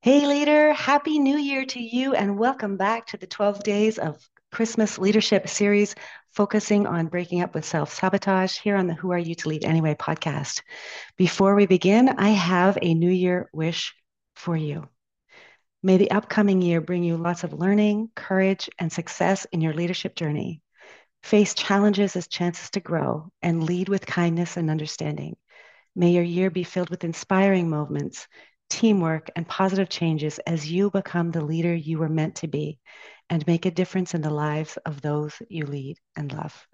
Hey, leader, happy new year to you, and welcome back to the 12 Days of Christmas Leadership series focusing on breaking up with self sabotage here on the Who Are You to Lead Anyway podcast. Before we begin, I have a new year wish for you. May the upcoming year bring you lots of learning, courage, and success in your leadership journey. Face challenges as chances to grow and lead with kindness and understanding. May your year be filled with inspiring moments teamwork, and positive changes as you become the leader you were meant to be and make a difference in the lives of those you lead and love.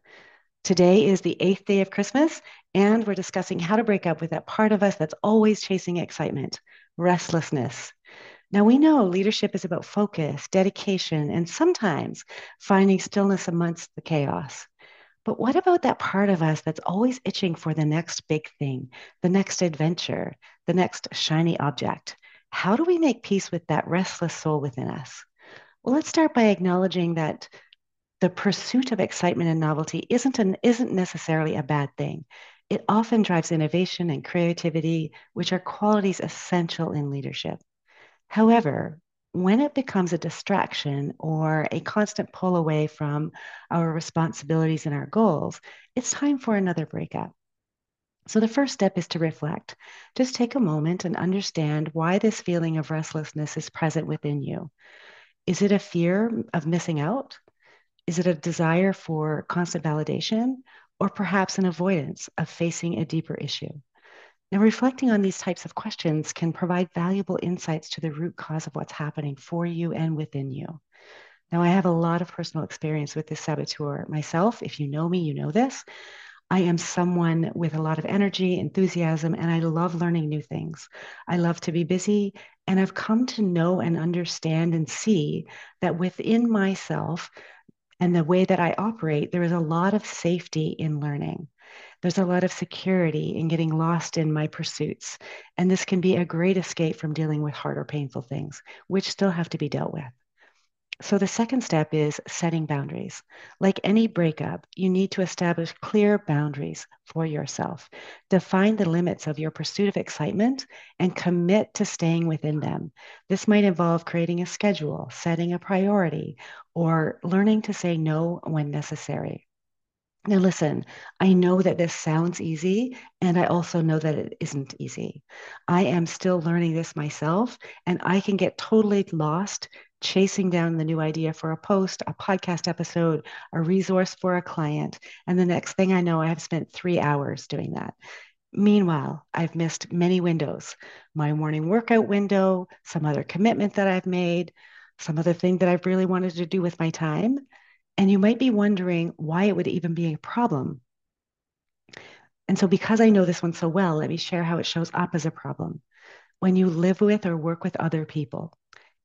Today is the eighth day of Christmas, and we're discussing how to break up with that part of us that's always chasing excitement, restlessness. Now, we know leadership is about focus, dedication, and sometimes finding stillness amongst the chaos. But what about that part of us that's always itching for the next big thing, the next adventure, the next shiny object? How do we make peace with that restless soul within us? Well, let's start by acknowledging that the pursuit of excitement and novelty isn't, an, isn't necessarily a bad thing. It often drives innovation and creativity, which are qualities essential in leadership. However, when it becomes a distraction or a constant pull away from our responsibilities and our goals, it's time for another breakup. So, the first step is to reflect. Just take a moment and understand why this feeling of restlessness is present within you. Is it a fear of missing out? Is it a desire for constant validation? Or perhaps an avoidance of facing a deeper issue? Now, reflecting on these types of questions can provide valuable insights to the root cause of what's happening for you and within you. Now, I have a lot of personal experience with this saboteur myself. If you know me, you know this. I am someone with a lot of energy, enthusiasm, and I love learning new things. I love to be busy, and I've come to know and understand and see that within myself and the way that I operate, there is a lot of safety in learning. There's a lot of security in getting lost in my pursuits. And this can be a great escape from dealing with hard or painful things, which still have to be dealt with. So the second step is setting boundaries. Like any breakup, you need to establish clear boundaries for yourself. Define the limits of your pursuit of excitement and commit to staying within them. This might involve creating a schedule, setting a priority, or learning to say no when necessary. Now, listen, I know that this sounds easy, and I also know that it isn't easy. I am still learning this myself, and I can get totally lost chasing down the new idea for a post, a podcast episode, a resource for a client. And the next thing I know, I have spent three hours doing that. Meanwhile, I've missed many windows my morning workout window, some other commitment that I've made, some other thing that I've really wanted to do with my time. And you might be wondering why it would even be a problem. And so, because I know this one so well, let me share how it shows up as a problem. When you live with or work with other people,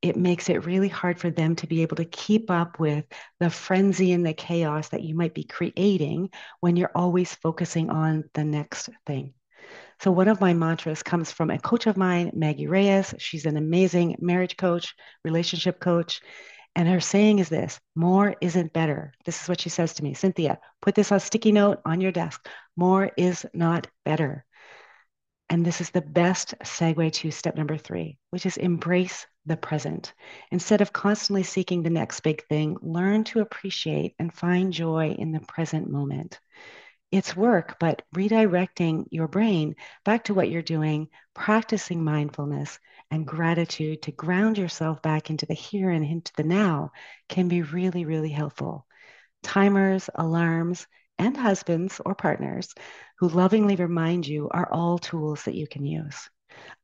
it makes it really hard for them to be able to keep up with the frenzy and the chaos that you might be creating when you're always focusing on the next thing. So, one of my mantras comes from a coach of mine, Maggie Reyes. She's an amazing marriage coach, relationship coach. And her saying is this more isn't better. This is what she says to me Cynthia, put this on sticky note on your desk. More is not better. And this is the best segue to step number three, which is embrace the present. Instead of constantly seeking the next big thing, learn to appreciate and find joy in the present moment. It's work, but redirecting your brain back to what you're doing, practicing mindfulness, and gratitude to ground yourself back into the here and into the now can be really, really helpful. Timers, alarms, and husbands or partners who lovingly remind you are all tools that you can use.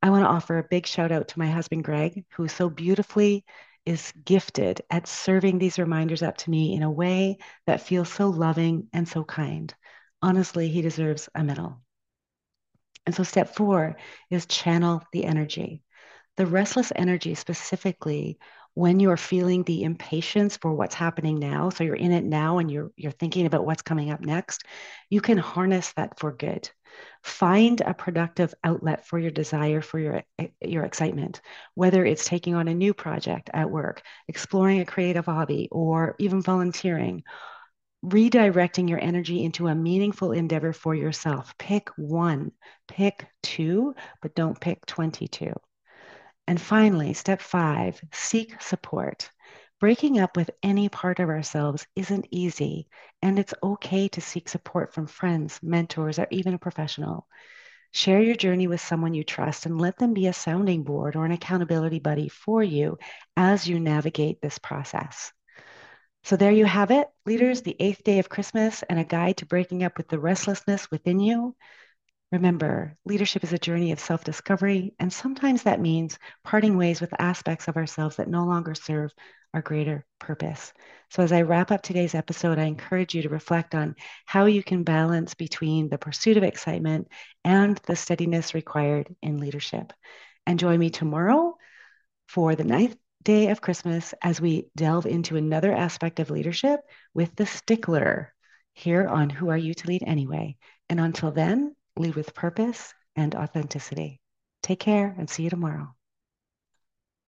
I want to offer a big shout out to my husband, Greg, who so beautifully is gifted at serving these reminders up to me in a way that feels so loving and so kind. Honestly, he deserves a medal. And so, step four is channel the energy. The restless energy, specifically when you're feeling the impatience for what's happening now, so you're in it now and you're you're thinking about what's coming up next, you can harness that for good. Find a productive outlet for your desire, for your eh, your excitement, whether it's taking on a new project at work, exploring a creative hobby, or even volunteering. Redirecting your energy into a meaningful endeavor for yourself. Pick one, pick two, but don't pick 22. And finally, step five, seek support. Breaking up with any part of ourselves isn't easy, and it's okay to seek support from friends, mentors, or even a professional. Share your journey with someone you trust and let them be a sounding board or an accountability buddy for you as you navigate this process. So, there you have it, leaders, the eighth day of Christmas and a guide to breaking up with the restlessness within you. Remember, leadership is a journey of self discovery, and sometimes that means parting ways with aspects of ourselves that no longer serve our greater purpose. So, as I wrap up today's episode, I encourage you to reflect on how you can balance between the pursuit of excitement and the steadiness required in leadership. And join me tomorrow for the ninth day of Christmas as we delve into another aspect of leadership with the stickler here on Who Are You to Lead Anyway? And until then, lead with purpose and authenticity. Take care and see you tomorrow.